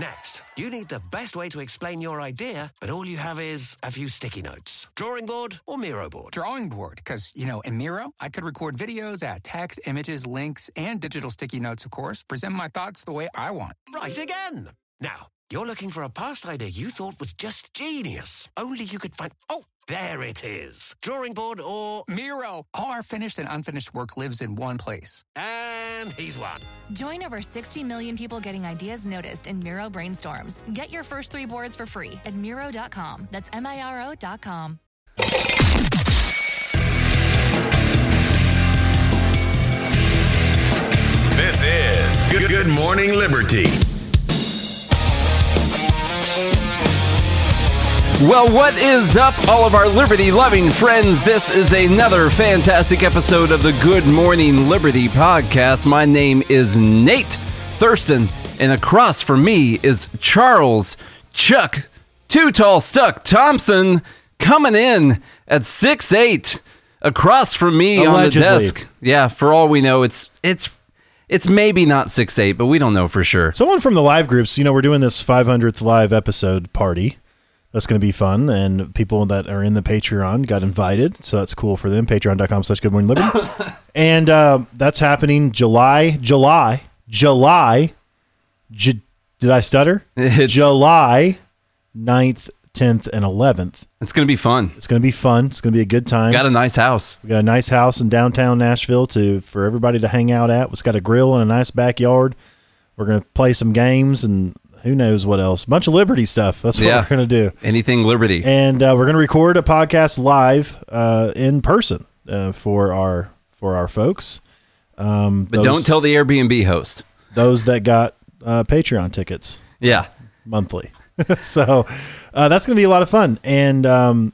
Next, you need the best way to explain your idea, but all you have is a few sticky notes. Drawing board or Miro board? Drawing board, because, you know, in Miro, I could record videos, add text, images, links, and digital sticky notes, of course, present my thoughts the way I want. Right again. Now, you're looking for a past idea you thought was just genius. Only you could find. Oh, there it is. Drawing board or. Miro! All our finished and unfinished work lives in one place. And he's won. Join over 60 million people getting ideas noticed in Miro brainstorms. Get your first three boards for free at Miro.com. That's M I R O.com. This is Good, Good Morning Liberty. Well, what is up, all of our liberty loving friends? This is another fantastic episode of the Good Morning Liberty podcast. My name is Nate Thurston, and across from me is Charles Chuck Too Tall Stuck Thompson coming in at six eight. Across from me Allegedly. on the desk. Yeah, for all we know, it's it's it's maybe not six eight, but we don't know for sure. Someone from the live groups, you know, we're doing this 500th live episode party. That's going to be fun, and people that are in the Patreon got invited, so that's cool for them. Patreon.com slash Good Morning Liberty, and uh, that's happening July, July, July. J- did I stutter? It's- July 9th, 10th, and 11th. It's gonna be fun. It's going to be fun. It's going to be a good time. Got a nice house. We got a nice house in downtown Nashville to for everybody to hang out at. It's got a grill and a nice backyard. We're gonna play some games and who knows what else. A bunch of Liberty stuff. That's what Yeah. we're gonna do. Anything Liberty. And uh, we're gonna record a podcast live uh, in person uh, for our for our folks. Um, But don't tell the Airbnb host. those that got uh, Patreon tickets Yeah. monthly. so uh, that's going to be a lot of fun. And um,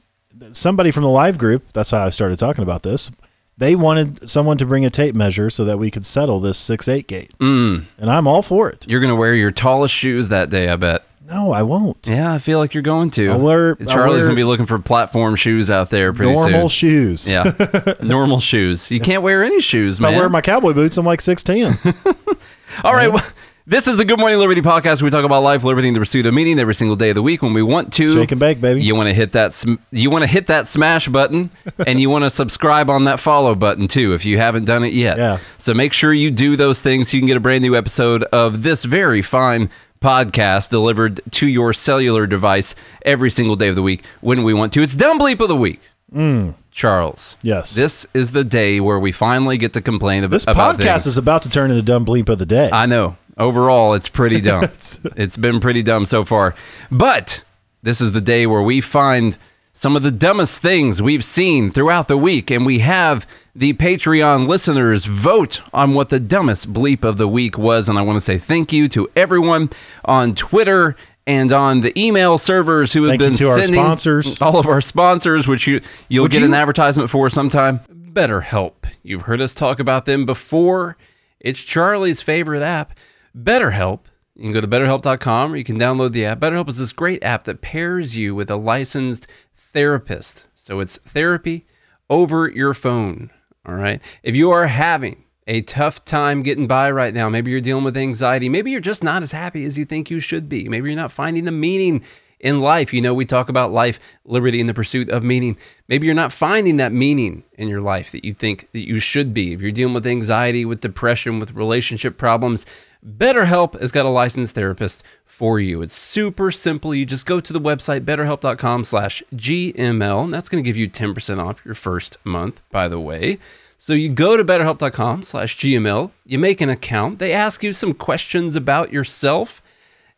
somebody from the live group, that's how I started talking about this. They wanted someone to bring a tape measure so that we could settle this six eight gate, Mm. and I'm all for it. You're going to wear your tallest shoes that day, I bet. No, I won't. Yeah, I feel like you're going to. I'll wear- Charlie's wear going to be looking for platform shoes out there pretty Normal soon. shoes. yeah. Normal shoes. You can't wear any shoes, If man. I wear my cowboy boots, I'm like six ten. All right. Well, this is the Good Morning Liberty podcast. where We talk about life, liberty, and the pursuit of meaning every single day of the week when we want to. Shake and bake, baby. You want to hit that sm- you want to hit that smash button and you want to subscribe on that follow button too if you haven't done it yet. Yeah. So make sure you do those things so you can get a brand new episode of this very fine podcast delivered to your cellular device every single day of the week when we want to. It's dumb bleep of the week. Mm. Charles. Yes. This is the day where we finally get to complain ab- This about podcast things. is about to turn into dumb bleep of the day. I know. Overall, it's pretty dumb. it's been pretty dumb so far. But this is the day where we find some of the dumbest things we've seen throughout the week, and we have the Patreon listeners vote on what the dumbest bleep of the week was. And I want to say thank you to everyone on Twitter and on the email servers who have Thank you been to our sending sponsors. all of our sponsors, which you you'll Would get you- an advertisement for sometime. BetterHelp. You've heard us talk about them before. It's Charlie's favorite app. BetterHelp. You can go to betterhelp.com or you can download the app. BetterHelp is this great app that pairs you with a licensed therapist. So it's therapy over your phone. All right. If you are having a tough time getting by right now, maybe you're dealing with anxiety, maybe you're just not as happy as you think you should be, maybe you're not finding the meaning in life. You know, we talk about life, liberty, and the pursuit of meaning. Maybe you're not finding that meaning in your life that you think that you should be. If you're dealing with anxiety, with depression, with relationship problems, BetterHelp has got a licensed therapist for you. It's super simple. You just go to the website betterhelp.com slash GML, and that's going to give you 10% off your first month, by the way. So you go to betterhelp.com slash GML, you make an account, they ask you some questions about yourself,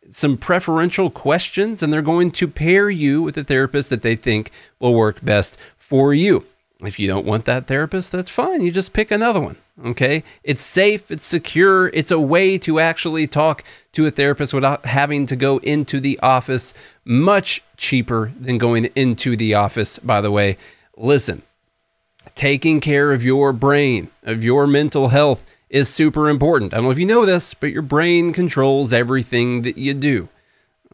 some preferential questions, and they're going to pair you with a therapist that they think will work best for you. If you don't want that therapist, that's fine. You just pick another one. Okay. It's safe, it's secure, it's a way to actually talk to a therapist without having to go into the office. Much cheaper than going into the office, by the way. Listen, taking care of your brain, of your mental health is super important. I don't know if you know this, but your brain controls everything that you do.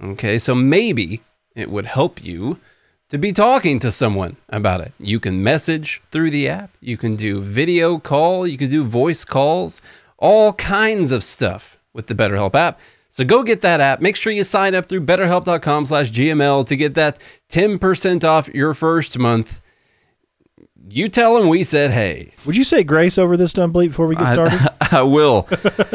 Okay, so maybe it would help you to be talking to someone about it. You can message through the app, you can do video call, you can do voice calls, all kinds of stuff with the BetterHelp app. So go get that app. Make sure you sign up through betterhelp.com slash GML to get that 10% off your first month. You tell them we said hey. Would you say grace over this dumb bleep before we get started? I will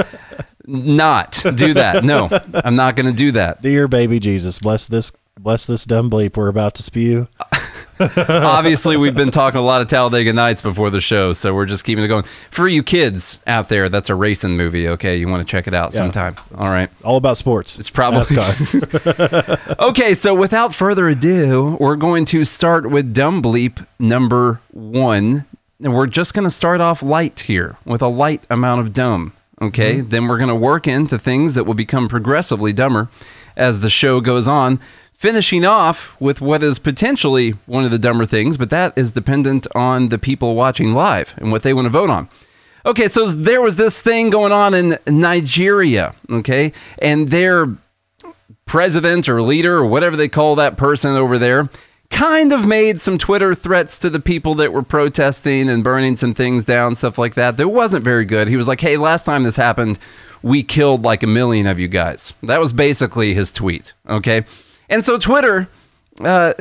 not do that. No, I'm not going to do that. Dear baby Jesus, bless this bless this dumb bleep we're about to spew. Obviously, we've been talking a lot of Talladega Nights before the show, so we're just keeping it going. For you kids out there, that's a racing movie. Okay, you want to check it out Yeah. sometime. All right. All about sports. It's probably okay, so without further ado, we're going to start with Dumb Bleep number one. And we're just going to start off light here with a light amount of dumb. Okay, mm-hmm. then we're going to work into things that will become progressively dumber as the show goes on. Finishing off with what is potentially one of the dumber things, but that is dependent on the people watching live and what they want to vote on. Okay, so there was this thing going on in Nigeria, okay, and their president or leader or whatever they call that person over there kind of made some Twitter threats to the people that were protesting and burning some things down, stuff like that. That wasn't very good. He was like, hey, last time this happened, we killed like a million of you guys. That was basically his tweet, okay? And so Twitter, uh,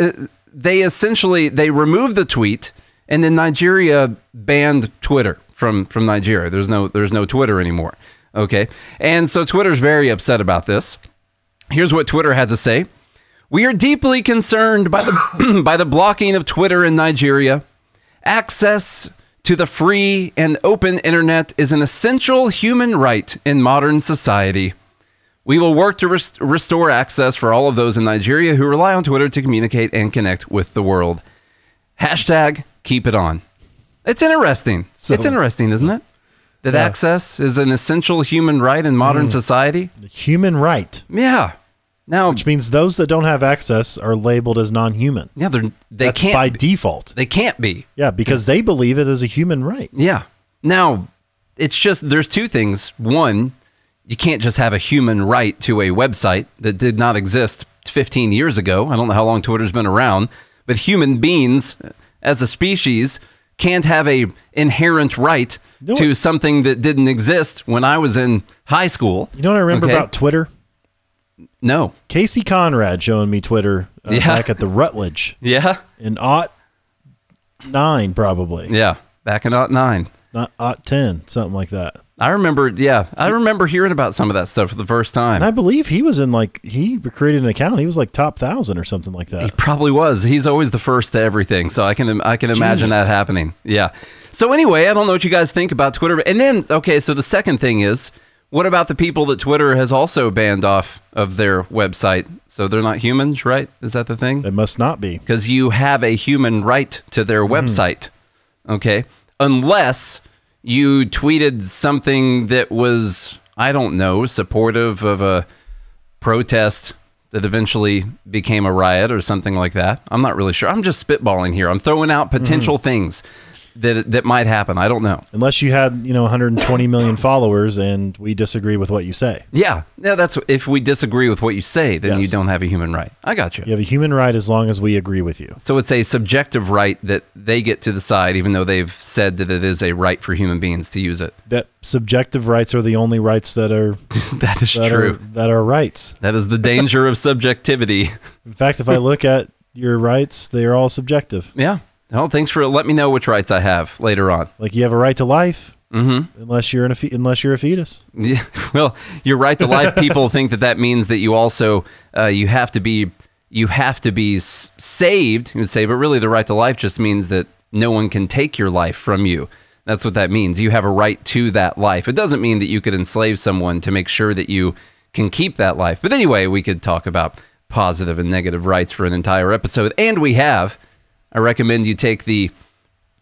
they essentially, they removed the tweet and then Nigeria banned Twitter from, from Nigeria. There's no, there's no Twitter anymore, okay? And so Twitter's very upset about this. Here's what Twitter had to say. We are deeply concerned by the by the blocking of Twitter in Nigeria. Access to the free and open internet is an essential human right in modern society. We will work to rest- restore access for all of those in Nigeria who rely on Twitter to communicate and connect with the world. Hashtag keep it on. It's interesting. So- it's interesting, isn't it? That Yeah. access is an essential human right in modern mm. society. Human right, Yeah. Now, which means those that don't have access are labeled as non-human. yeah, they're, they That's can't. by default. they can't be. Yeah, because they believe it is a human right. Yeah. Now, it's just there's two things. One, you can't just have a human right to a website that did not exist 15 years ago. I don't know how long Twitter's been around, but human beings as a species can't have a inherent right know to what- something that didn't exist when I was in high school. You know what I remember Okay. about Twitter? No. Casey Conrad showing me Twitter uh, Yeah. back at the Rutledge Yeah. in aught nine, probably Yeah. Back in 09. not aught ten, something like that. I remember, yeah, I remember hearing about some of that stuff for the first time. And I believe he was in like he created an account. He was like top thousand or something like that. He probably was. He's always the first to everything, so I can I can imagine that happening. Yeah. So anyway, I don't know what you guys think about Twitter, and then okay, so the second thing is, what about the people that Twitter has also banned off of their website? So they're not humans, right? Is that the thing? It must not be. Because you have a human right to their Hmm. website, okay? Unless you tweeted something that was I don't know supportive of a protest that eventually became a riot or something like that. I'm not really sure. I'm just spitballing here. I'm throwing out potential Hmm. things that that might happen. I don't know. Unless you had you know 120 million followers and we disagree with what you say. Yeah, yeah. That's if we disagree with what you say, then you don't have a human right. I got you. You have a human right as long as we agree with you. So it's a subjective right that they get to decide, even though they've said that it is a right for human beings to use it. That subjective rights are the only rights that are that is that true. are that are rights. That is the danger of subjectivity. In fact, if I look at your rights, they are all subjective. Yeah. Well, thanks for let me know which rights I have later on. Like you have a right to life, mm-hmm. unless you're in a fe- unless you're a fetus. Yeah, well, your right to life. People think that that means that you also uh, you have to be you have to be s- saved. You would say, but really, the right to life just means that no one can take your life from you. That's what that means. You have a right to that life. It doesn't mean that you could enslave someone to make sure that you can keep that life. But anyway, we could talk about positive and negative rights for an entire episode, and we have. I recommend you take the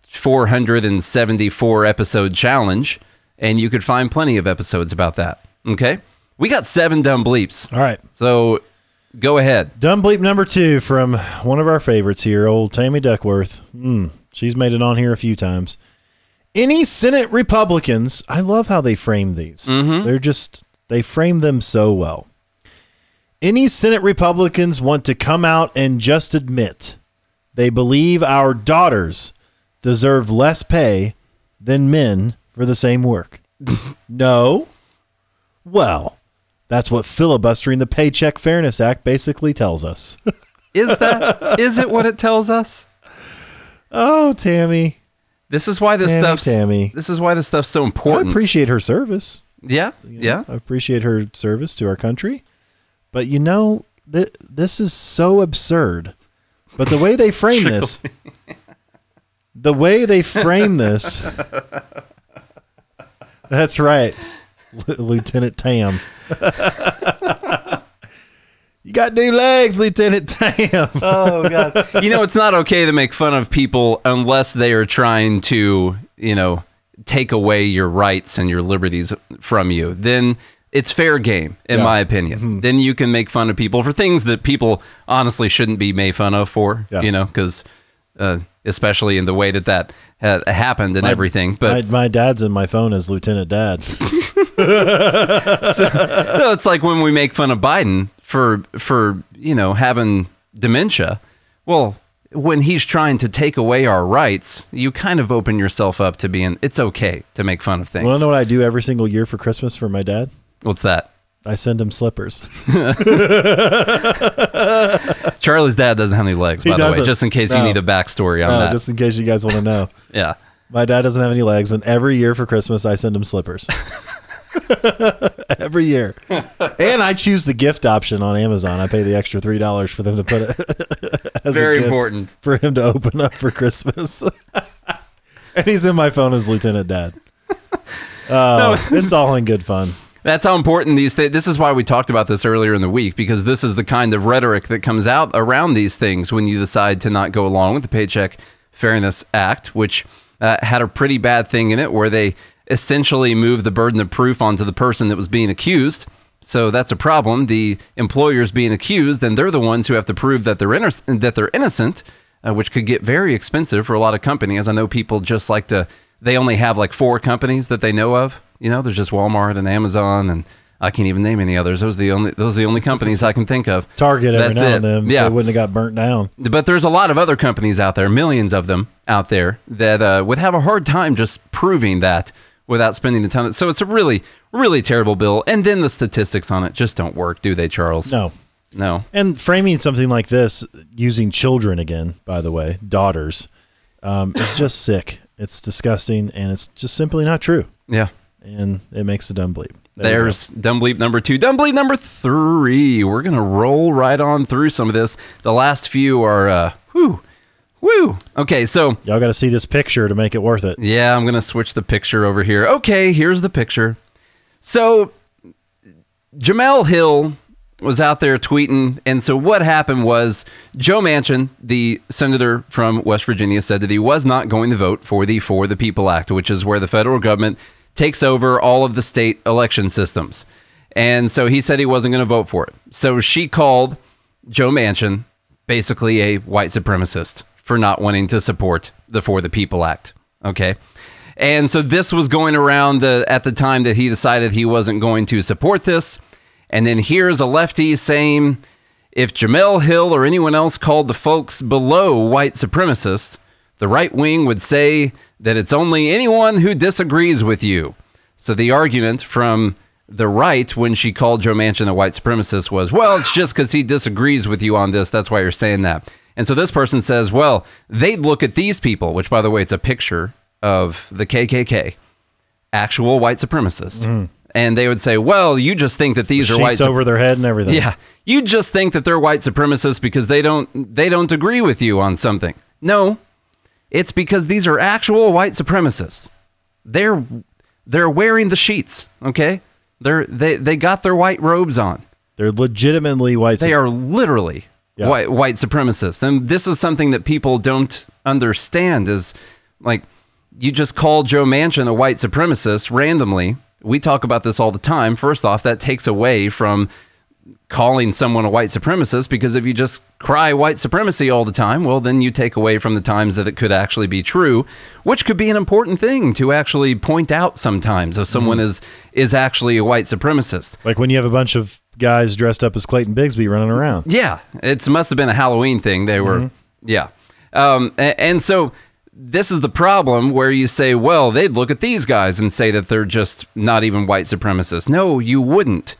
474 episode challenge, and you could find plenty of episodes about that. Okay, we got seven dumb bleeps. All right. So go ahead. Dumb bleep number two from one of our favorites here, old Tammy Duckworth. Mm, she's made it on here a few times. Any Senate Republicans, I love how they frame these. They're just, they frame them so well. Any Senate Republicans want to come out and just admit they believe our daughters deserve less pay than men for the same work. no? Well, that's what filibustering the Paycheck Fairness Act basically tells us. Is that is it what it tells us? oh, Tammy. This is why this stuff's Tammy. this is why this stuff's so important. I appreciate her service. yeah, yeah. I appreciate her service to our country. But you know, th- this is so absurd. But the way they frame this, the way they frame this, that's right, Lieutenant Tam. you got new legs, Lieutenant Tam. Oh god. you know, it's not okay to make fun of people unless they are trying to, you know, take away your rights and your liberties from you. Then it's fair game, in Yeah. my opinion. Then you can make fun of people for things that people honestly shouldn't be made fun of for, Yeah. you know, because uh, especially in the way that that ha- happened and everything. But my, my dad's in my phone as Lieutenant Dad. so it's like when we make fun of Biden for for you know having dementia. Well, when he's trying to take away our rights, you kind of open yourself up to being. It's okay to make fun of things. Want to know what I do every single year for Christmas for my dad? What's that? I send him slippers. Charlie's dad doesn't have any legs, He by the way, doesn't. just in case you No. need a backstory on Uh, that. just in case you guys want to know. yeah. My dad doesn't have any legs, and every year for Christmas, I send him slippers. every year. And I choose the gift option on Amazon. I pay the extra $3 for them to put it as a Very gift important. for him to open up for Christmas. and he's in my phone as Lieutenant Dad. Oh, it's all in good fun. That's how important these things. This is why we talked about this earlier in the week because this is the kind of rhetoric that comes out around these things when you decide to not go along with the Paycheck Fairness Act, which uh, had a pretty bad thing in it where they essentially moved the burden of proof onto the person that was being accused. So that's a problem. The employers being accused, and they're the ones who have to prove that they're inno- that they're innocent, uh, which could get very expensive for a lot of companies. I know people just like to. They only have like four companies that they know of. You know, there's just Walmart and Amazon, and I can't even name any others. Those are the only those are the only companies I can think of. Target every That's now it. and then. Yeah. They wouldn't have got burnt down. But there's a lot of other companies out there, millions of them out there, that uh, would have a hard time just proving that without spending a ton of. So it's a really, really terrible bill. And then the statistics on it just don't work, do they, Charles? No. No. And framing something like this using children again, by the way, daughters, um, is just sick. It's disgusting, and it's just simply not true. Yeah. And it makes a dumb bleep. There. There's dumb bleep number two. Dumb bleep number three. We're gonna roll right on through some of this. The last few are uh whoo. Woo. Okay, so y'all got to see this picture to make it worth it. Yeah, I'm gonna switch the picture over here. Okay, here's the picture. So Jemele Hill was out there tweeting, and so what happened was Joe Manchin, the senator from West Virginia, said that he was not going to vote for the For the People Act, which is where the federal government takes over all of the state election systems. And so he said he wasn't going to vote for it. So she called Joe Manchin basically a white supremacist for not wanting to support the For the People Act. Okay. And so this was going around the, at the time that he decided he wasn't going to support this. And then here's a lefty saying if Jemele Hill or anyone else called the folks below white supremacists, the right wing would say that it's only anyone who disagrees with you. So the argument from the right when she called Joe Manchin a white supremacist was, well, it's just because he disagrees with you on this. That's why you're saying that. And so this person says, well, they'd look at these people, which by the way, it's a picture of the KKK, actual white supremacists. Mm. And they would say, well, you just think that these are white Sheets over their head and everything. yeah, you just think that they're white supremacists because they don't they don't agree with you on something. No, it's because these are actual white supremacists. They're they're wearing the sheets. Okay, they're they they got their white robes on. They're legitimately white. They are literally Yeah. white white supremacists, and this is something that people don't understand. Is Like, you just call Joe Manchin a white supremacist randomly. We talk about this all the time. First off, that takes away from calling someone a white supremacist because if you just cry white supremacy all the time, well, then you take away from the times that it could actually be true, which could be an important thing to actually point out sometimes if someone is is actually a white supremacist. Like when you have a bunch of guys dressed up as Clayton Bigsby running around. Yeah, it must have been a Halloween thing. They were, yeah. Um, a- and, so this is the problem where you say, well, they'd look at these guys and say that they're just not even white supremacists. No, you wouldn't,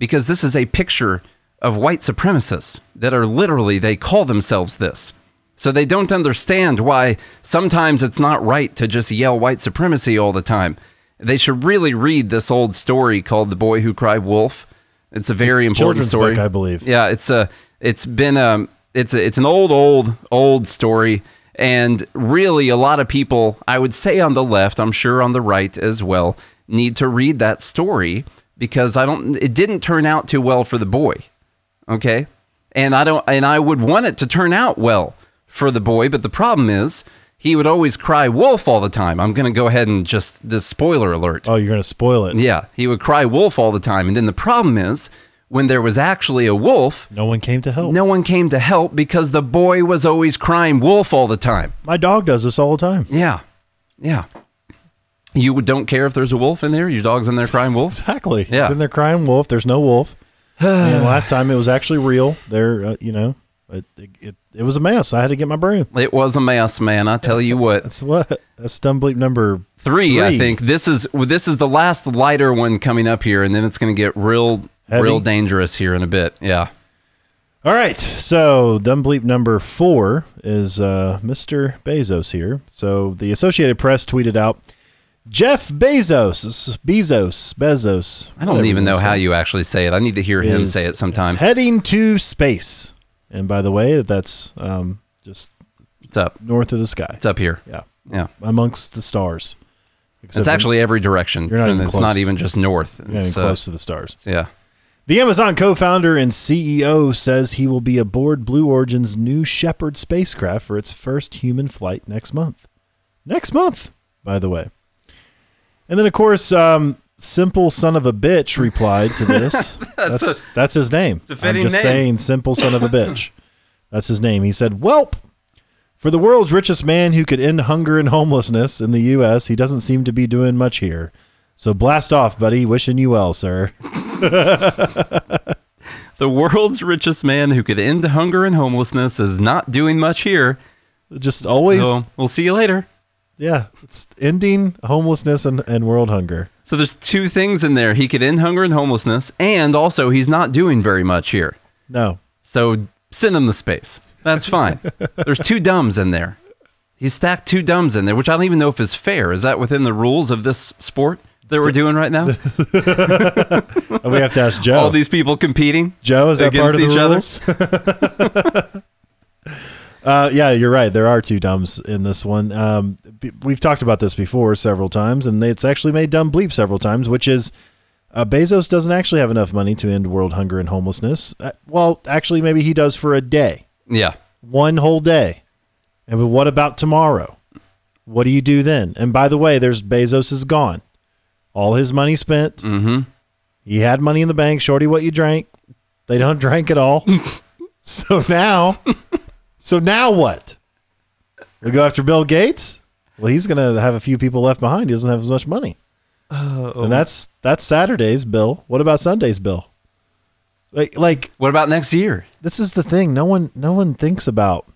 because this is a picture of white supremacists that are literally, they call themselves this. So they don't understand why sometimes it's not right to just yell white supremacy all the time. They should really read this old story called The Boy Who Cried Wolf. It's a very important story. book, I believe. Yeah, it's a it's been um it's a, it's an old old old story and really a lot of people I would say on the left, I'm sure on the right as well, need to read that story because I don't it didn't turn out too well for the boy. Okay? And I don't and I would want it to turn out well for the boy, but the problem is he would always cry wolf all the time. I'm going to go ahead and just this spoiler alert. Oh, you're going to spoil it. Yeah, he would cry wolf all the time. And then the problem is when there was actually a wolf, No one came to help. no one came to help because the boy was always crying wolf all the time. My dog does this all the time. Yeah. Yeah. You don't care if there's a wolf in there? Your dog's in there crying wolf? Exactly. Yeah. It's in there crying wolf. There's no wolf. and last time it was actually real. There, uh, you know, it, it, it was a mess. I had to get my broom. It was a mess, man. I tell you what. That's what. That's dumb bleep number Three, I think. This is this is the last lighter one coming up here, and then it's going to get real, Heavy? real dangerous here in a bit. Yeah. All right. So, dumb bleep number four is uh, Mr. Bezos here. So, the Associated Press tweeted out Jeff Bezos, Bezos, Bezos. I don't even know how you actually say it. I need to hear him say it sometime. Heading to space. And by the way, that's um, just It's up. north of the sky. It's up here. Yeah. Yeah. Amongst the stars. Except It's actually every direction. You're not and even it's close. not even just north. you're not even It's, uh, close to the stars. yeah. The Amazon co founder and CEO says he will be aboard Blue Origin's new Shepard spacecraft for its first human flight next month. Next month, by the way. And then, of course, um, Simple Son of a Bitch replied to this. that's that's, his name. a fitting I'm just name. saying, Simple Son of a Bitch. That's his name. He said, Welp, for the world's richest man who could end hunger and homelessness in the U.S., he doesn't seem to be doing much here. So blast off, buddy. Wishing you well, sir. The world's richest man who could end hunger and homelessness is not doing much here. Just always, So we'll see you later. Yeah, it's ending homelessness and, and world hunger. So there's two things in there. He could end hunger and homelessness, and also he's not doing very much here. No, So send him the space. That's fine. there's two dumbs in there. He stacked two dumbs in there, which I don't even know if is fair. Is that within the rules of this sport that we're doing right now? We have to ask Joe. All these people competing. Joe, is that part of against the rules? uh, yeah, you're right. There are two dumbs in this one. Um, b- we've talked about this before several times, and it's actually made dumb bleep several times, which is uh, Bezos doesn't actually have enough money to end world hunger and homelessness. Uh, well, actually, maybe he does for a day, Yeah. one whole day. And but what about tomorrow? What do you do then? And by the way, there's Bezos is gone. All his money spent. Mm-hmm. He had money in the bank. Shorty, what you drank? They don't drink at all. so now, so now what? We go after Bill Gates. Well, he's gonna have a few people left behind. He doesn't have as much money. Oh. and that's that's Saturday's bill. What about Sunday's bill? Like, like What about next year? this is the thing. No one, no one thinks about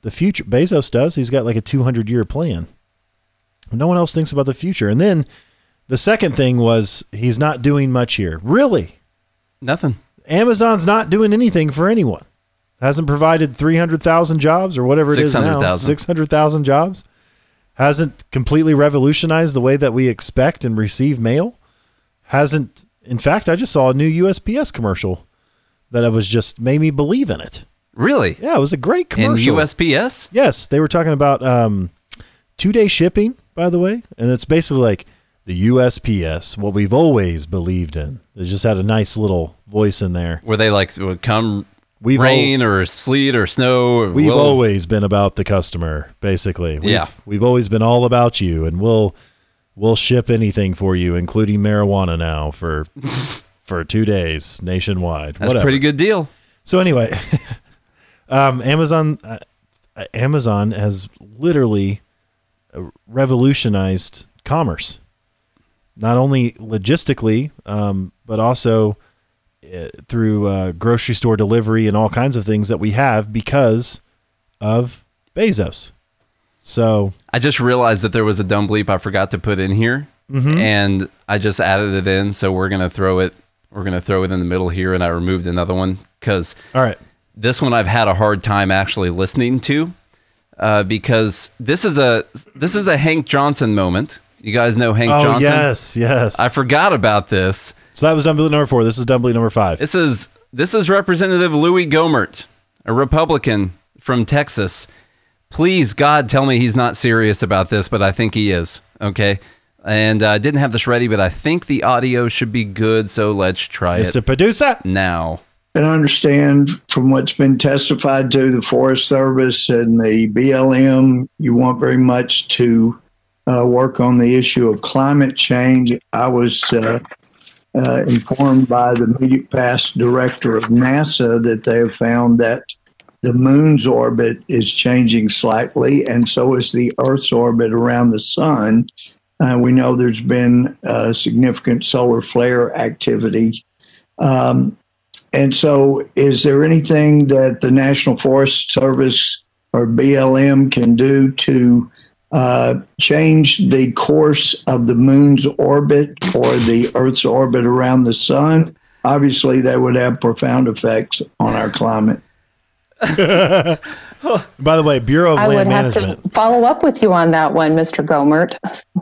the future. Bezos does. He's got like a 200 year plan. No one else thinks about the future. And then the second thing was he's not doing much here. Really? Nothing. Amazon's not doing anything for anyone. Hasn't provided 300,000 jobs or whatever it is now. 600,000. 600,000 jobs. Hasn't completely revolutionized the way that we expect and receive mail. Hasn't, in fact, I just saw a new USPS commercial that I was just made me believe in it. Really? Yeah, it was a great In commercial. USPS? Yes, they were talking about um, two day shipping, by the way, and it's basically like the USPS, what we've always believed in. They just had a nice little voice in there. Where they like would come We've rain or sleet or snow. Or We've we'll- always been about the customer, basically. We've, Yeah. We've always been all about you, and we'll we'll ship anything for you, including marijuana now for for two days nationwide. That's Whatever. a pretty good deal. So anyway, um, Amazon uh, uh, Amazon has literally uh, revolutionized commerce, not only logistically, um, but also through uh, grocery store delivery and all kinds of things that we have because of Bezos. So I just realized that there was a dumb bleep I forgot to put in here, Mm-hmm. and I just added it in. So we're gonna throw it. We're gonna throw it in the middle here, and I removed another one because all right, this one I've had a hard time actually listening to uh, because this is a this is a Hank Johnson moment. You guys know Hank oh Johnson. yes, yes. I forgot about this. So that was dumb bleep number four. This is dumb bleep number five. This is this is Representative Louis Gohmert, a Republican from Texas. Please, God, tell me he's not serious about this, but I think he is. Okay, and I didn't have this ready, but I think the audio should be good. So let's try Mr. it Mr. Producer. now. And I understand from what's been testified to the Forest Service and the BLM, you want very much to uh, work on the issue of climate change. I was uh, uh, informed by the immediate past director of NASA that they have found that the moon's orbit is changing slightly, and so is the Earth's orbit around the sun. Uh, we know there's been uh, significant solar flare activity. Um, and so, is there anything that the National Forest Service or BLM can do to uh, change the course of the moon's orbit or the Earth's orbit around the sun? Obviously, that would have profound effects on our climate. By the way, Bureau of I would have Management. to follow up with you on that one, Mr. Gohmert.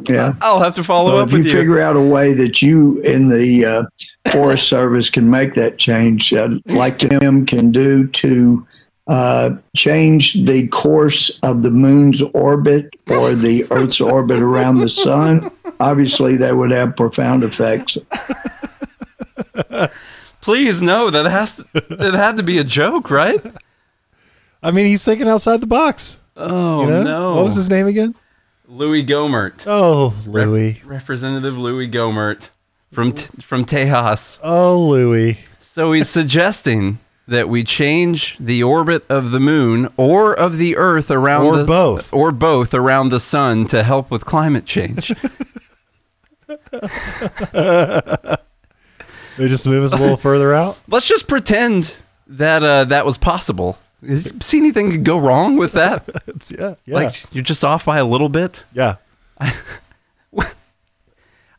Yeah. I'll have to follow Well, up if you with you. figure out a way that you in the uh, Forest Service can make that change, I'd like to them can do to uh, change the course of the moon's orbit or the Earth's orbit around the sun. Obviously, that would have profound effects. Please, no, that has to, that had to be a joke, right? I mean, he's thinking outside the box. Oh You know? no! What was his name again? Louis Gohmert, Oh, Louis. Representative Louis Gohmert from t- from Tejas. Oh, Louis. So he's suggesting that we change the orbit of the moon or of the Earth around Or the, both. or both around the sun to help with climate change. They just move us a little further out. Let's just pretend that uh, that was possible. See anything could go wrong with that? It's, yeah, yeah, Like you're just off by a little bit. yeah.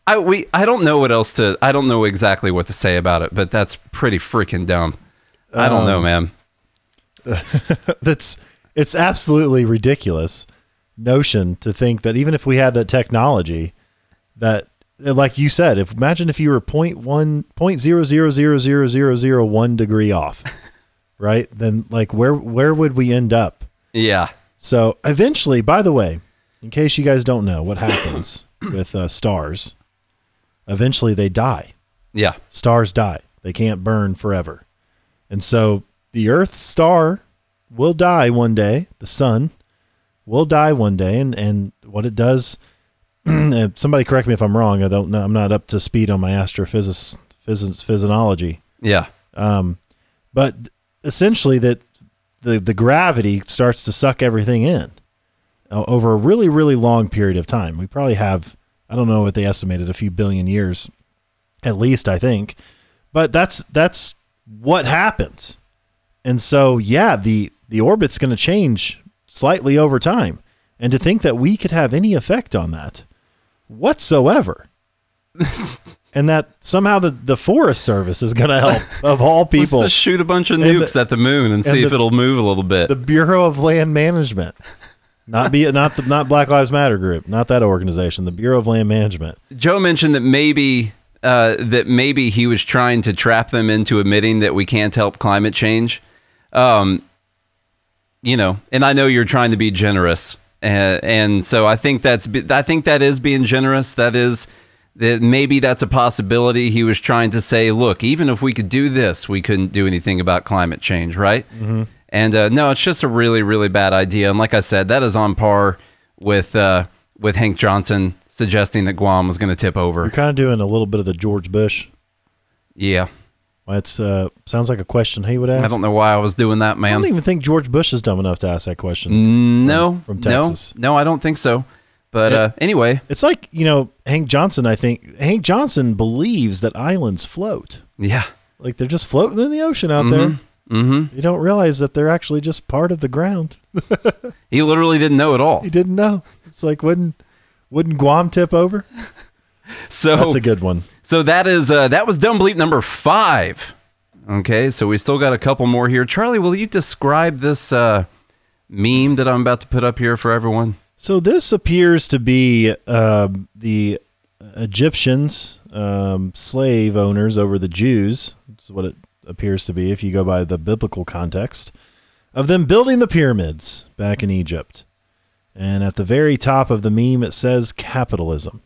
I we I don't know what else to I don't know exactly what to say about it, but that's pretty freaking dumb. I don't Um, know, man. That's it's absolutely ridiculous notion to think that even if we had that technology, that like you said, if imagine if you were point one point zero zero zero zero zero zero one degree off, right? Then like where where would we end up? Yeah. So eventually, by the way, in case you guys don't know what happens with uh, stars, eventually they die. Yeah. Stars die. They can't burn forever. And so the Earth star will die one day. The sun will die one day. And, and what it does, uh, somebody correct me if I'm wrong. I don't know. I'm not up to speed on my astrophysics, physics, physiology. Yeah. But essentially, that the, the gravity starts to suck everything in over a really, really long period of time. We probably have, I don't know what they estimated, a few billion years at least, I think. But that's that's what happens. And so, yeah, the the orbit's going to change slightly over time. And to think that we could have any effect on that whatsoever. and that somehow the, the Forest Service is going to help, of all people. Let's just shoot a bunch of nukes the- at the moon and see and if it'll move a little bit. the Bureau of Land Management, not be not the not Black Lives Matter group, not that organization. The Bureau of Land Management. Joe mentioned that maybe uh, that maybe he was trying to trap them into admitting that we can't help climate change. Um, you know, and I know you're trying to be generous, uh, and so I think that's I think that is being generous. That is that maybe that's a possibility. He was trying to say, look, even if we could do this, we couldn't do anything about climate change, right? Mm-hmm. And uh, no, it's just a really, really bad idea. And like I said, that is on par with uh, with Hank Johnson suggesting that Guam was going to tip over. You're kind of doing a little bit of the George Bush. Yeah, It's uh, sounds like a question he would ask. I don't know why I was doing that, man. I don't even think George Bush is dumb enough to ask that question. no, from no, Texas. no, I don't think so. But Yeah. uh, anyway, It's like you know Hank Johnson. I think Hank Johnson believes that islands float. yeah, Like they're just floating in the ocean out there. Mm-hmm. You don't realize that they're actually just part of the ground. he literally didn't know at all. He didn't know. It's like wouldn't wouldn't Guam tip over? So That's a good one. So that is uh, that was dumb bleep number five. Okay, so we still got a couple more here. Charlie, will you describe this uh, meme that I'm about to put up here for everyone? So this appears to be um, the Egyptians, um, slave owners over the Jews. That's what it appears to be if you go by the biblical context of them building the pyramids back in Egypt. And at the very top of the meme, it says capitalism.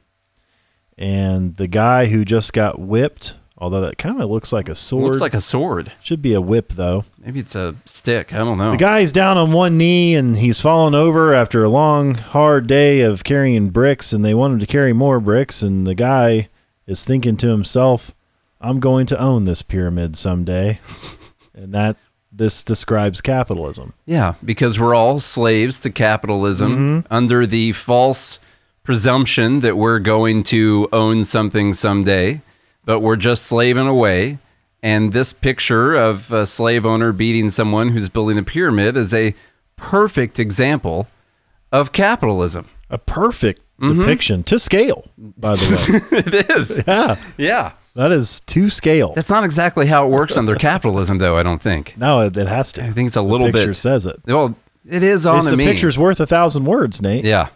And the guy who just got whipped, although that kind of looks like a sword, Looks like a sword. should be a whip though. Maybe it's a stick. I don't know. The guy's down on one knee and he's fallen over after a long, hard day of carrying bricks, and they want him to carry more bricks. And the guy is thinking to himself, I'm going to own this pyramid someday. and that this describes capitalism. Yeah, because we're all slaves to capitalism Mm-hmm. under the false presumption that we're going to own something someday, but we're just slaving away. And this picture of a slave owner beating someone who's building a pyramid is a perfect example of capitalism. A perfect Mm-hmm. depiction to scale, by the way. it is. yeah, Yeah. That is to scale. That's not exactly how it works under capitalism, though, I don't think. no, it, it has to. I think it's a The little picture bit. says it. Well, it is on It's the meme. picture's worth a thousand words, Nate. Yeah.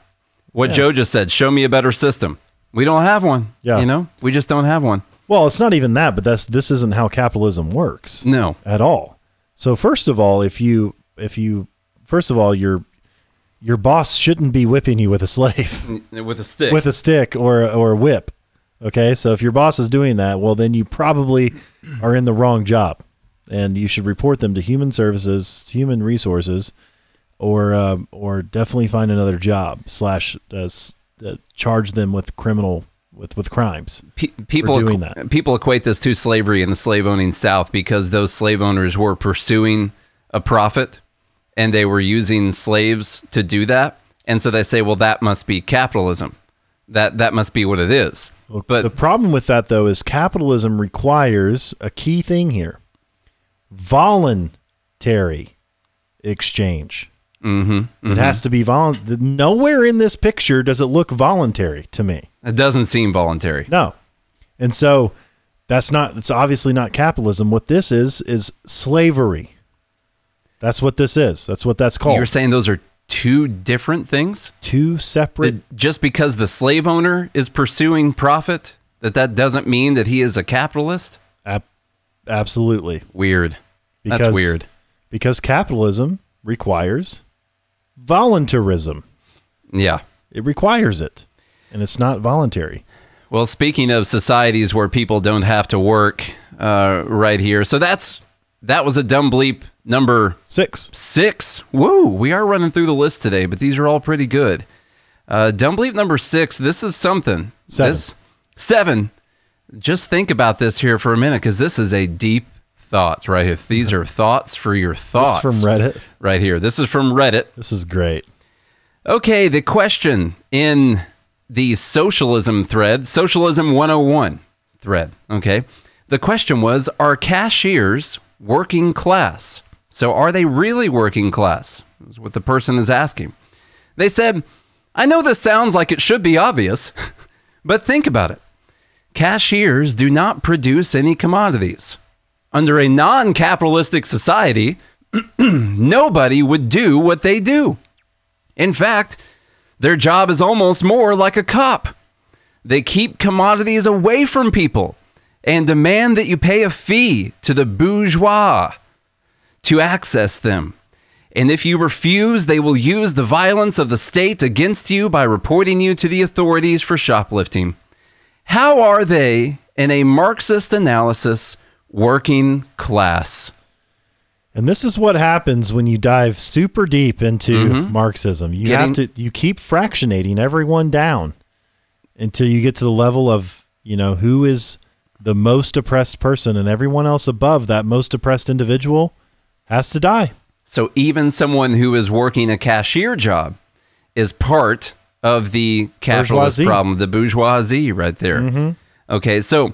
What Yeah. Joe just said, show me a better system. We don't have one. Yeah. You know, we just don't have one. Well, it's not even that, but that's this isn't how capitalism works. No. at all. So first of all, if you if you first of all your your boss shouldn't be whipping you with a slave With a stick. with a stick or or a whip. Okay? So if your boss is doing that, well then you probably are in the wrong job. And you should report them to human services, human resources or um, or definitely find another job slash uh, uh, charge them with criminal with with crimes. Pe- people doing equ- that. people equate this to slavery in the slave owning South because those slave owners were pursuing a profit and they were using slaves to do that. And so they say, well, that must be capitalism. That that must be what it is. But the problem with that though is capitalism requires a key thing here voluntary exchange. Mm-hmm, it has to be voluntary nowhere in this picture does it look voluntary to me. It doesn't seem voluntary. no. And so that's not it's obviously not capitalism. What this is is slavery. That's what this is. That's what that's called. You're saying those are two different things? two separate That just because the slave owner is pursuing profit, that that doesn't mean that he is a capitalist? ab- absolutely Weird. That's Because- weird. because capitalism requires voluntarism Yeah. It requires it, and it's not voluntary. Well, speaking of societies where people don't have to work, uh, right here. So that's that was a dumb bleep number Six. six. Woo! We are running through the list today, but these are all pretty good. Uh, dumb bleep number six. This is something. Seven. This- seven. Just think about this here for a minute, because this is a deep thought right here. These are thoughts for your This is thoughts from Reddit. right here. This is from Reddit. This is great. Okay, the question in the socialism thread, socialism 101 thread, okay? The question was Are cashiers working class? So, are they really working class? Is what the person is asking. They said, I know this sounds like it should be obvious, but think about it. Cashiers do not produce any commodities. Under a non capitalistic society, nobody would do what they do. In fact, their job is almost more like a cop. They keep commodities away from people and demand that you pay a fee to the bourgeois to access them. And if you refuse, they will use the violence of the state against you by reporting you to the authorities for shoplifting. How are they in a Marxist analysis working class? And this is what happens when you dive super deep into mm-hmm. Marxism. You have to you keep fractionating everyone down until you get to the level of, you know, who is the most oppressed person and everyone else above that most oppressed individual has to die. So even someone who is working a cashier job is part of the capitalist Bourgeoisie. problem, the bourgeoisie right there. Okay, so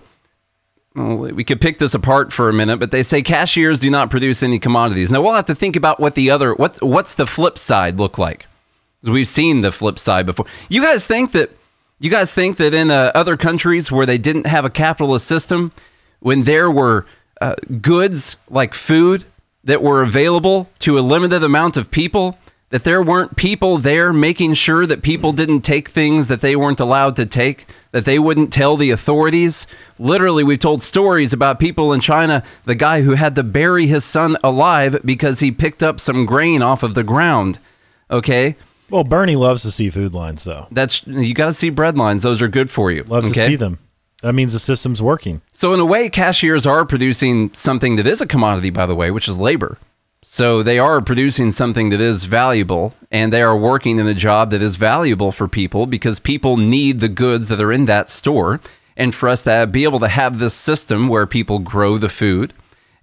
well, we could pick this apart for a minute, but they say cashiers do not produce any commodities. Now we'll have to think about what the other what what's the flip side look like. We've seen the flip side before. You guys think that you guys think that in uh, other countries where they didn't have a capitalist system, when there were uh, goods like food that were available to a limited amount of people, that there weren't people there making sure that people didn't take things that they weren't allowed to take, that they wouldn't tell the authorities. Literally, we've told stories about people in China, the guy who had to bury his son alive because he picked up some grain off of the ground. Okay? Well, Bernie loves to see food lines though. That's you got to see bread lines; those are good for you. Love to see them. That means the system's working. So in a way, cashiers are producing something that is a commodity, by the way, which is labor. So they are producing something that is valuable, and they are working in a job that is valuable for people because people need the goods that are in that store. And for us to be able to have this system where people grow the food,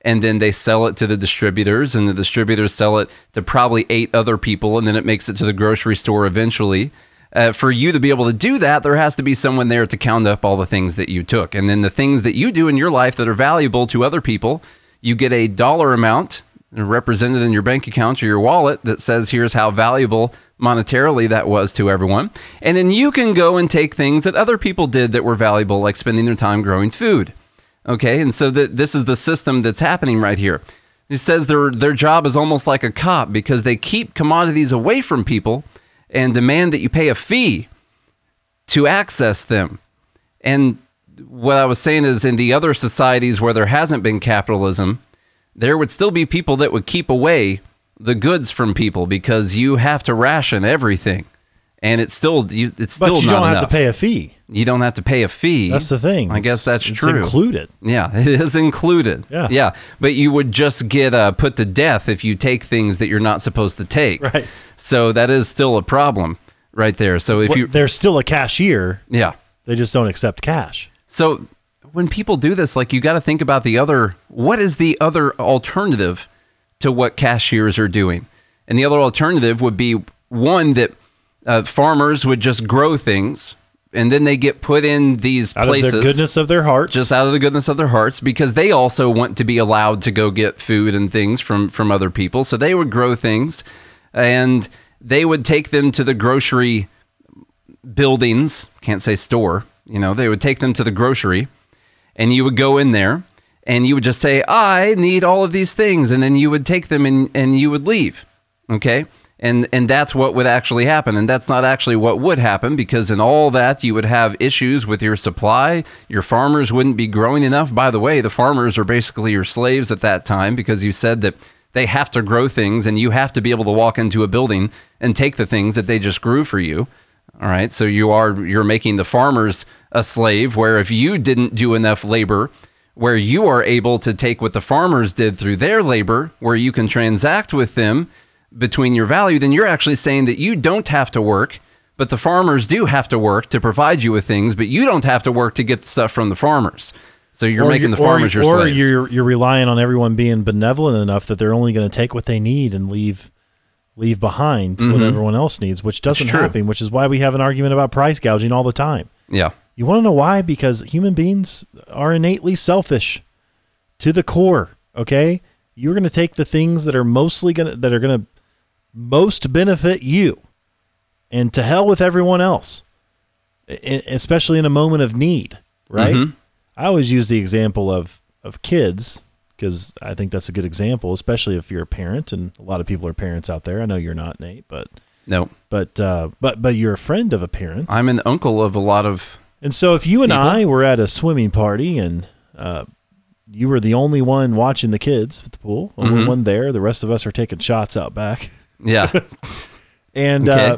and then they sell it to the distributors, and the distributors sell it to probably eight other people, and then it makes it to the grocery store eventually. Uh, for you to be able to do that, there has to be someone there to count up all the things that you took. And then the things that you do in your life that are valuable to other people, you get a dollar amount represented in your bank account or your wallet that says, here's how valuable monetarily that was to everyone. And then you can go and take things that other people did that were valuable, like spending their time growing food. Okay, and so that this is the system that's happening right here. It says their their job is almost like a cop because they keep commodities away from people and demand that you pay a fee to access them. And what I was saying is in the other societies where there hasn't been capitalism, there would still be people that would keep away the goods from people because you have to ration everything. And it's still you it's still But you don't have to pay a fee. You don't have to pay a fee. That's the thing. I guess that's it's true. included. Yeah, it is included. Yeah. Yeah. But you would just get uh, put to death if you take things that you're not supposed to take. Right. So that is still a problem right there. So if Well, you, There's still a cashier. yeah. They just don't accept cash. So when people do this, like you got to think about the other, what is the other alternative to what cashiers are doing? And the other alternative would be one that uh, farmers would just grow things and then they get put in these Out places of the goodness of their hearts. just out of the goodness of their hearts because they also want to be allowed to go get food and things from from other people so they would grow things and they would take them to the grocery buildings can't say store you know they would take them to the grocery and you would go in there and you would just say i need all of these things and then you would take them and, and you would leave okay? And and that's what would actually happen and that's not actually what would happen because in all that you would have issues with your supply. Your farmers wouldn't be growing enough. By the way the farmers are basically your slaves at that time because you said that they have to grow things and you have to be able to walk into a building and take the things that they just grew for you. All right? So you are you're making the farmers a slave where if you didn't do enough labor where you are able to take what the farmers did through their labor where you can transact with them between your value then you're actually saying that you don't have to work but the farmers do have to work to provide you with things but you don't have to work to get stuff from the farmers so you're Or making the or- farmers your or slaves you're you're relying on everyone being benevolent enough that they're only going to take what they need and leave leave behind what everyone else needs, which doesn't Mm-hmm. happen. Which is why we have an argument about price gouging all the time. yeah You want to know why? Because human beings are innately selfish to the core. Okay, you're going to take the things that are mostly going to that are going to most benefit you, and to hell with everyone else, especially in a moment of need. Right. Mhm. I always use the example of of kids because I think that's a good example, especially if you're a parent, and a lot of people are parents out there. I know you're not, Nate, but no but uh, but but you're a friend of a parent. i'm an uncle of a lot of And so if you and People? I were at a swimming party and uh, you were the only one watching the kids at the pool, only Mhm. one there, the rest of us are taking shots out back. yeah And Okay. uh,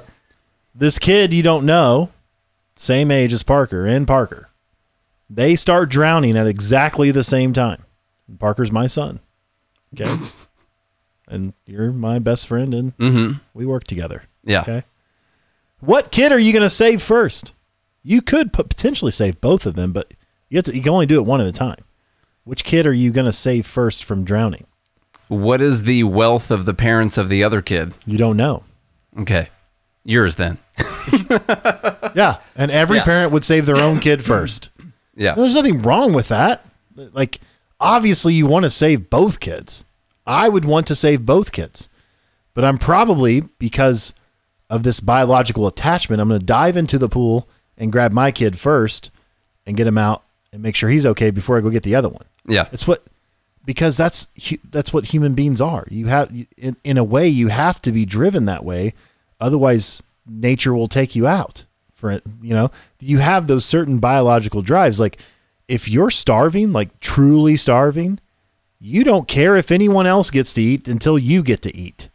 this kid you don't know, same age as Parker and Parker, they start drowning at exactly the same time. Parker's my son. Okay. and you're my best friend and Mm-hmm. we work together. Yeah. Okay. What kid are you going to save first? You could potentially save both of them, but you, have to, you can only do it one at a time. Which kid are you going to save first from drowning? What is the wealth of the parents of the other kid? You don't know. Okay. Yours then. Yeah. And every Yeah. parent would save their own kid first. Yeah. There's nothing wrong with that. Like, obviously, you want to save both kids. I would want to save both kids. But I'm probably, because of this biological attachment, I'm going to dive into the pool and grab my kid first and get him out and make sure he's okay before I go get the other one. Yeah. It's what, because that's that's what human beings are. You have, in, in a way, you have to be driven that way. Otherwise, nature will take you out. For it, you know, you have those certain biological drives. Like, if you're starving, like truly starving, you don't care if anyone else gets to eat until you get to eat.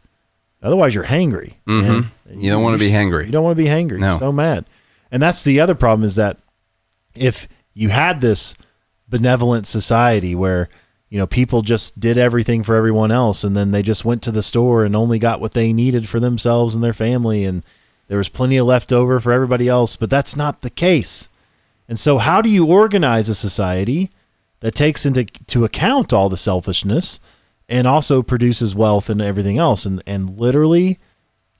Otherwise, you're hangry. Mhm. And You don't wanna be hangry. You don't want to be hangry. No. So mad. And that's the other problem is that if you had this benevolent society where you know people just did everything for everyone else and then they just went to the store and only got what they needed for themselves and their family and there was plenty of left over for everybody else but that's not the case. And so how do you organize a society that takes into to account all the selfishness and also produces wealth and everything else? And and literally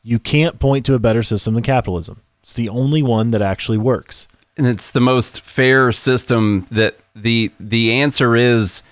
you can't point to a better system than capitalism. It's the only one that actually works. And it's the most fair system that the the answer is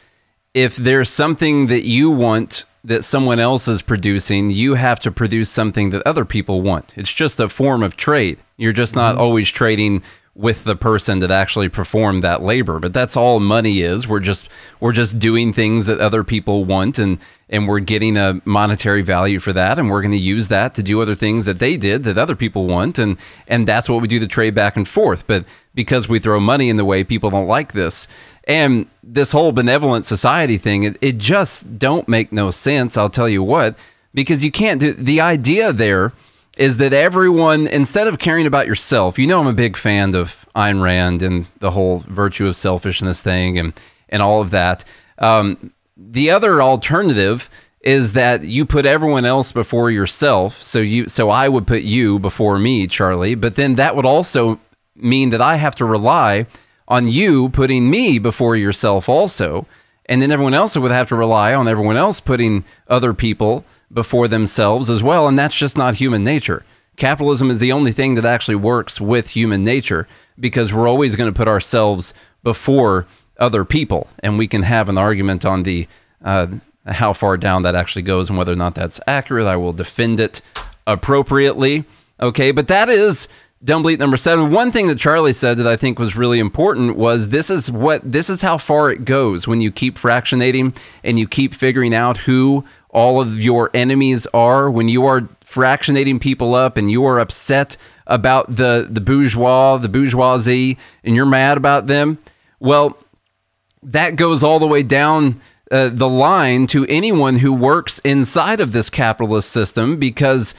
if there's something that you want that someone else is producing you have to produce something that other people want. It's just a form of trade. You're just not mm-hmm. always trading with the person that actually performed that labor but that's all money is. We're just we're just doing things that other people want and and we're getting a monetary value for that and we're going to use that to do other things that they did that other people want and and that's what we do the trade back and forth. But because we throw money in the way people don't like this and this whole benevolent society thing it, it just don't make no sense i'll tell you what. Because you can't do the idea there is that everyone instead of caring about yourself you know i'm a big fan of Ayn rand and the whole virtue of selfishness thing and and all of that. Um, the other alternative is that you put everyone else before yourself. So you so i would put you before me charlie. But then that would also mean that i have to rely on you putting me before yourself also. And then everyone else would have to rely on everyone else putting other people before themselves as well. And that's just not human nature. Capitalism is the only thing that actually works with human nature because we're always going to put ourselves before other people. And we can have an argument on the uh, how far down that actually goes and whether or not that's accurate. I will defend it appropriately. Okay but that is dumb number seven. One thing that charlie said that i think was really important was this is what this is how far it goes when you keep fractionating and you keep figuring out who all of your enemies are. When you are fractionating people up and you are upset about the the bourgeois the bourgeoisie and you're mad about them well that goes all the way down uh, the line to anyone who works inside of this capitalist system because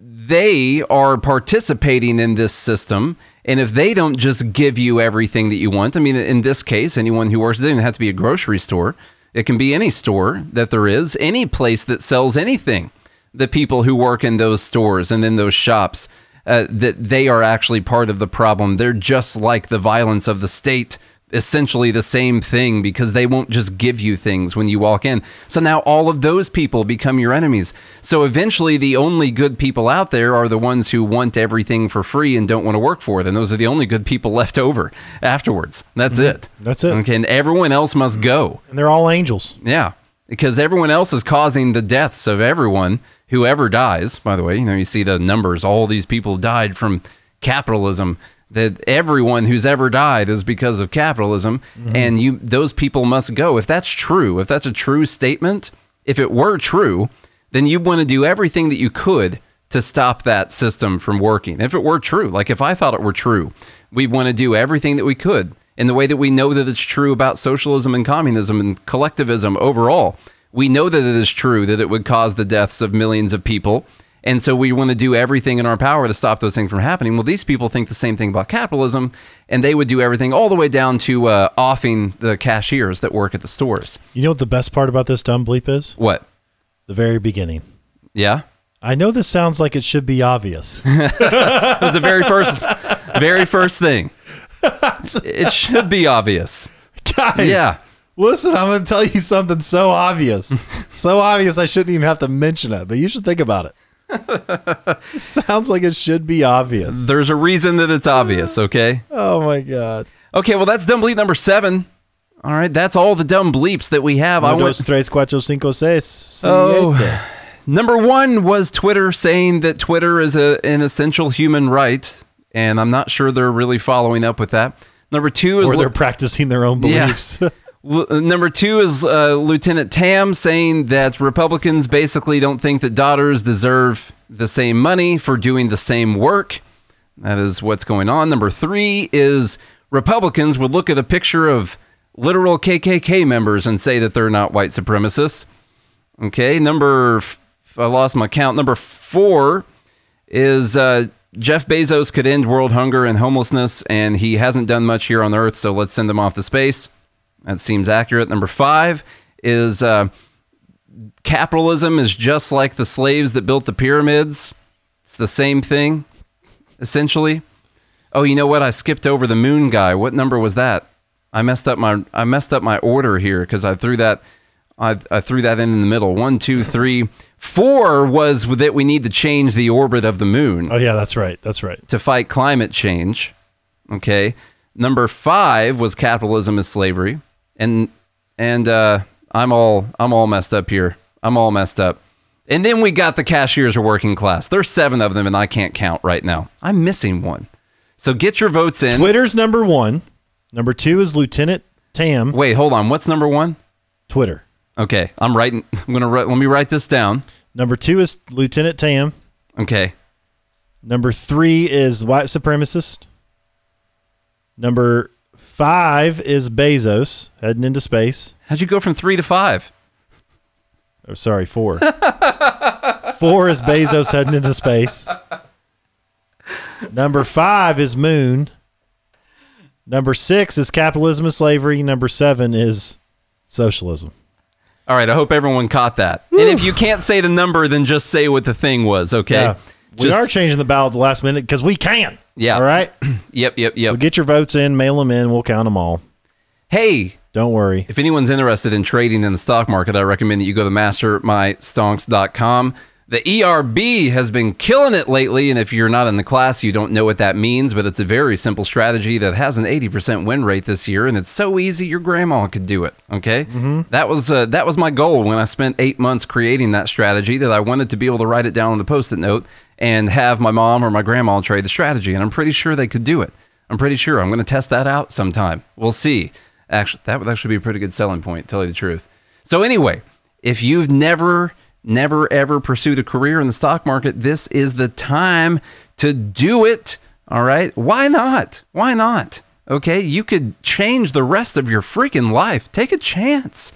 they are participating in this system. And if they don't just give you everything that you want, I mean, in this case, anyone who works, it doesn't have to be a grocery store. It can be any store that there is, any place that sells anything. The people who work in those stores and in those shops, uh, that they are actually part of the problem. They're just like the violence of the state essentially the same thing because they won't just give you things when you walk in. So now all of those people become your enemies. So eventually the only good people out there are the ones who want everything for free and don't want to work for it. And those are the only good people left over afterwards. That's mm-hmm. it. That's it. Okay. And everyone else must mm-hmm. go. And they're all angels. Yeah. Because everyone else is causing the deaths of everyone who ever dies. By the way, you know, you see the numbers, all these people died from capitalism that everyone who's ever died is because of capitalism mm-hmm. and you those people must go. If that's true if that's a true statement if it were true then you want to do everything that you could to stop that system from working. If it were true like if i thought it were true we want to do everything that we could in the way that we know that it's true about socialism and communism and collectivism overall. We know that it is true that it would cause the deaths of millions of people And so we want to do everything in our power to stop those things from happening. Well, these people think the same thing about capitalism, and they would do everything all the way down to uh, offing the cashiers that work at the stores. You know what the best part about this dumb bleep is? What? The very beginning. Yeah? I know this sounds like it should be obvious. That was the very first, very first thing. It should be obvious. Guys, Yeah. listen, I'm going to tell you something so obvious. so obvious I shouldn't even have to mention it, but you should think about it. sounds like it should be obvious. There's a reason that it's obvious, okay? Oh my God. Okay, well, that's dumb bleep number seven. All right, that's all the dumb bleeps that we have. I Uno, went, dos, tres, cuatro, cinco, seis, Oh. number one was Twitter saying that Twitter is a, an essential human right, and I'm not sure they're really following up with that. Number two is Or they're practicing their own beliefs. Lu- uh, number two is uh, Lieutenant Tam saying that Republicans basically don't think that daughters deserve the same money for doing the same work. That is what's going on. Number three is Republicans would look at a picture of literal KKK members and say that they're not white supremacists. Okay, number f- I lost my count. Number four is uh, Jeff Bezos could end world hunger and homelessness, and he hasn't done much here on Earth, so let's send him off to space. That seems accurate. Number five is uh, capitalism is just like the slaves that built the pyramids. It's the same thing, essentially. Oh, you know what? I skipped over the moon guy. What number was that? I messed up my I messed up my order here because I threw that I, I threw that in in the middle. One, two, three, four was that we need to change the orbit of the moon oh, yeah, that's right. That's right. to fight climate change. Okay. Number five was capitalism is slavery, and and uh, I'm all I'm all messed up here. I'm all messed up. And then we got the cashiers are working class. There's seven of them, and I can't count right now. I'm missing one. So get your votes in. Twitter's number one. Number two is Lieutenant Tam. Wait, hold on. What's number one? Twitter. Okay, I'm writing. I'm gonna write. Let me write this down. Number two is Lieutenant Tam. Okay. Number three is white supremacist. Number five is Bezos heading into space. How'd you go from three to five? Oh, sorry, four. four is Bezos heading into space. Number five is Moon. Number six is capitalism and slavery. Number seven is socialism. All right. I hope everyone caught that. And if you can't say the number, then just say what the thing was. Okay. Yeah. We Just- are changing the ballot at the last minute because we can. Yeah. All right. Yep. Yep. Yep. So get your votes in, mail them in. We'll count them all. Hey, Don't worry. If anyone's interested in trading in the stock market, I recommend that you go to mastermystonks.com. The ERB has been killing it lately, and if you're not in the class, you don't know what that means, but it's a very simple strategy that has an 80% win rate this year, and it's so easy your grandma could do it. Okay, that was uh, that was my goal when I spent eight months creating that strategy. That I wanted to be able to write it down on the post-it note and have my mom or my grandma trade the strategy, and I'm pretty sure they could do it. I'm pretty sure. I'm going to test that out sometime. We'll see. Actually, that would actually be a pretty good selling point, tell you the truth. So, anyway, if you've never, never, ever pursued a career in the stock market, this is the time to do it. All right. Why not? Why not? Okay. You could change the rest of your freaking life. Take a chance.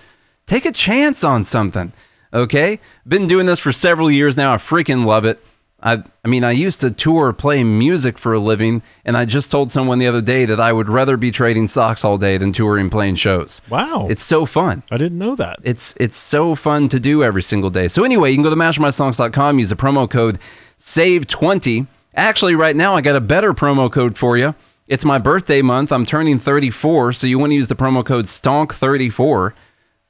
Take a chance on something. Okay. Been doing this for several years now. I freaking love it. I, I mean, I used to tour play music for a living, and I just told someone the other day that I would rather be trading stocks all day than touring playing shows. Wow. It's so fun. I didn't know that. It's it's so fun to do every single day. So anyway, you can go to mastermystonks.com, use the promo code SAVE20. Actually, right now I got a better promo code for you. It's my birthday month. I'm turning 34, so you want to use the promo code STONK34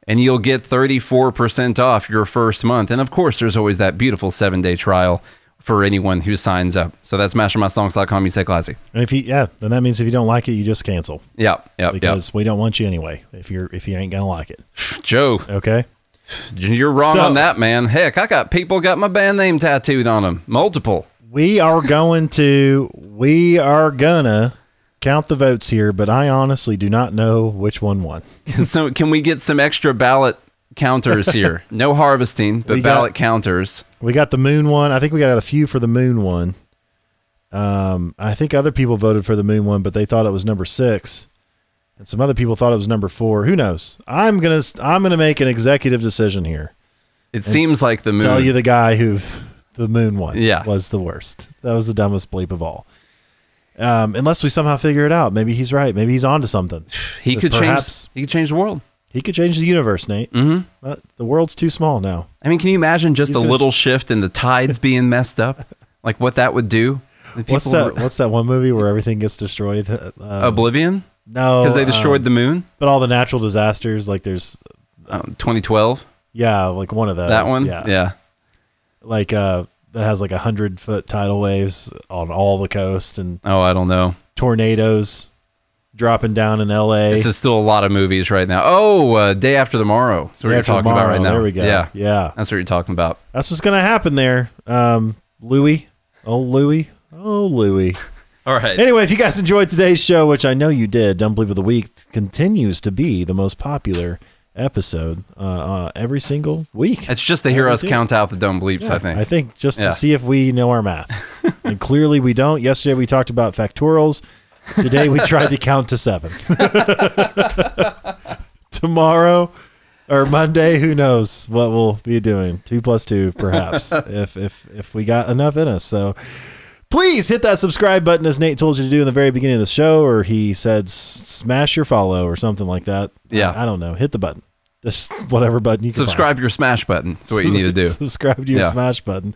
and you'll get 34% off your first month. And of course, there's always that beautiful 7-day trial for anyone who signs up. So that's mastermystonks.com. You say classy. And if you, yeah, then that means if you don't like it, you just cancel Yeah, yep, because we don't want you anyway. If you're if you ain't gonna like it. Joe, okay. you're wrong So- on that, man. Heck, I got people got my band name tattooed on them. Multiple. We are going to we are gonna count the votes here, but I honestly do not know which one won. so can we get some extra ballot counters here? no harvesting, but We got- ballot counters. We got the moon one. I think we got a few for the moon one. Um, I think other people voted for the moon one, but they thought it was number six, and some other people thought it was number four. Who knows? I'm gonna I'm gonna make an executive decision here. It seems like the moon. Tell you the guy who the moon one Yeah. was the worst. That was the dumbest bleep of all. Um, unless we somehow figure it out. Maybe he's right. Maybe he's onto something. He could Perhaps- change. He could change the world. He could change the universe, Nate. hmm But the world's too small now. I mean, can you imagine just He's a little ch- shift in the tides being messed up? Like what that would do? What's people that? What's that one movie where everything gets destroyed? Uh, Oblivion? No, Because they destroyed um, the moon. But all the natural disasters, like there's, Um, 2012. yeah, like one of those. that one. yeah, yeah. like uh, that has like a hundred foot tidal waves on all the coast and Oh, I don't know. tornadoes dropping down in L.A. This is still a lot of movies right now. Oh, uh, Day After Tomorrow. That's what Day you're talking about right now. There we go. Yeah, yeah. that's what you're talking about. That's what's gonna happen there. Um, Louis, oh Louis, oh Louis. All right. Anyway, if you guys enjoyed today's show, which I know you did, Dumb Bleep of the Week continues to be the most popular episode uh, uh, every single week. It's just to hear us day. count out the dumb bleeps, Yeah, I think. I think just Yeah. to see if we know our math. and clearly we don't. Yesterday we talked about factorials. Today we tried to count to seven. Tomorrow or Monday, who knows what we'll be doing? Two plus two, perhaps, if if if we got enough in us. So please hit that subscribe button as Nate told you to do in the very beginning of the show, or he said smash your follow or something like that. Yeah. I, I don't know. Hit the button. Just whatever button you can find. Subscribe your smash button. That's what you need to do. Subscribe to your Yeah. smash button.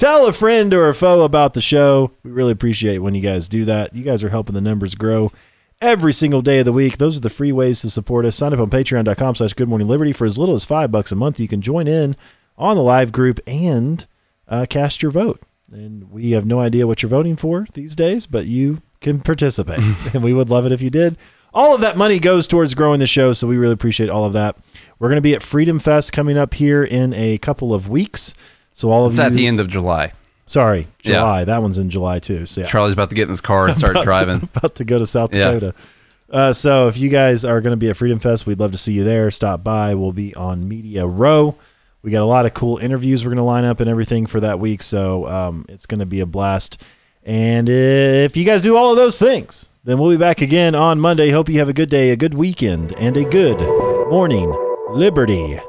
Tell a friend or a foe about the show. We really appreciate when you guys do that. You guys are helping the numbers grow every single day of the week. Those are the free ways to support us. Sign up on patreon.com slash good morning liberty for as little as five bucks a month. You can join in on the live group and uh, cast your vote. And we have no idea what you're voting for these days, but you can participate. and we would love it if you did. All of that money goes towards growing the show, so we really appreciate all of that. We're going to be at Freedom Fest coming up here in a couple of weeks. So all of It's you, at the end of July. sorry, Yeah. July. That one's in July too. So yeah, Charlie's about to get in his car and start about to- driving. about to go to South Yeah. Dakota. Uh, so if you guys are going to be at Freedom Fest, we'd love to see you there. Stop by. We'll be on Media Row. We got a lot of cool interviews we're going to line up and everything for that week. So um, it's going to be a blast. And if you guys do all of those things, then we'll be back again on Monday. Hope you have a good day, a good weekend, and a good morning, Liberty.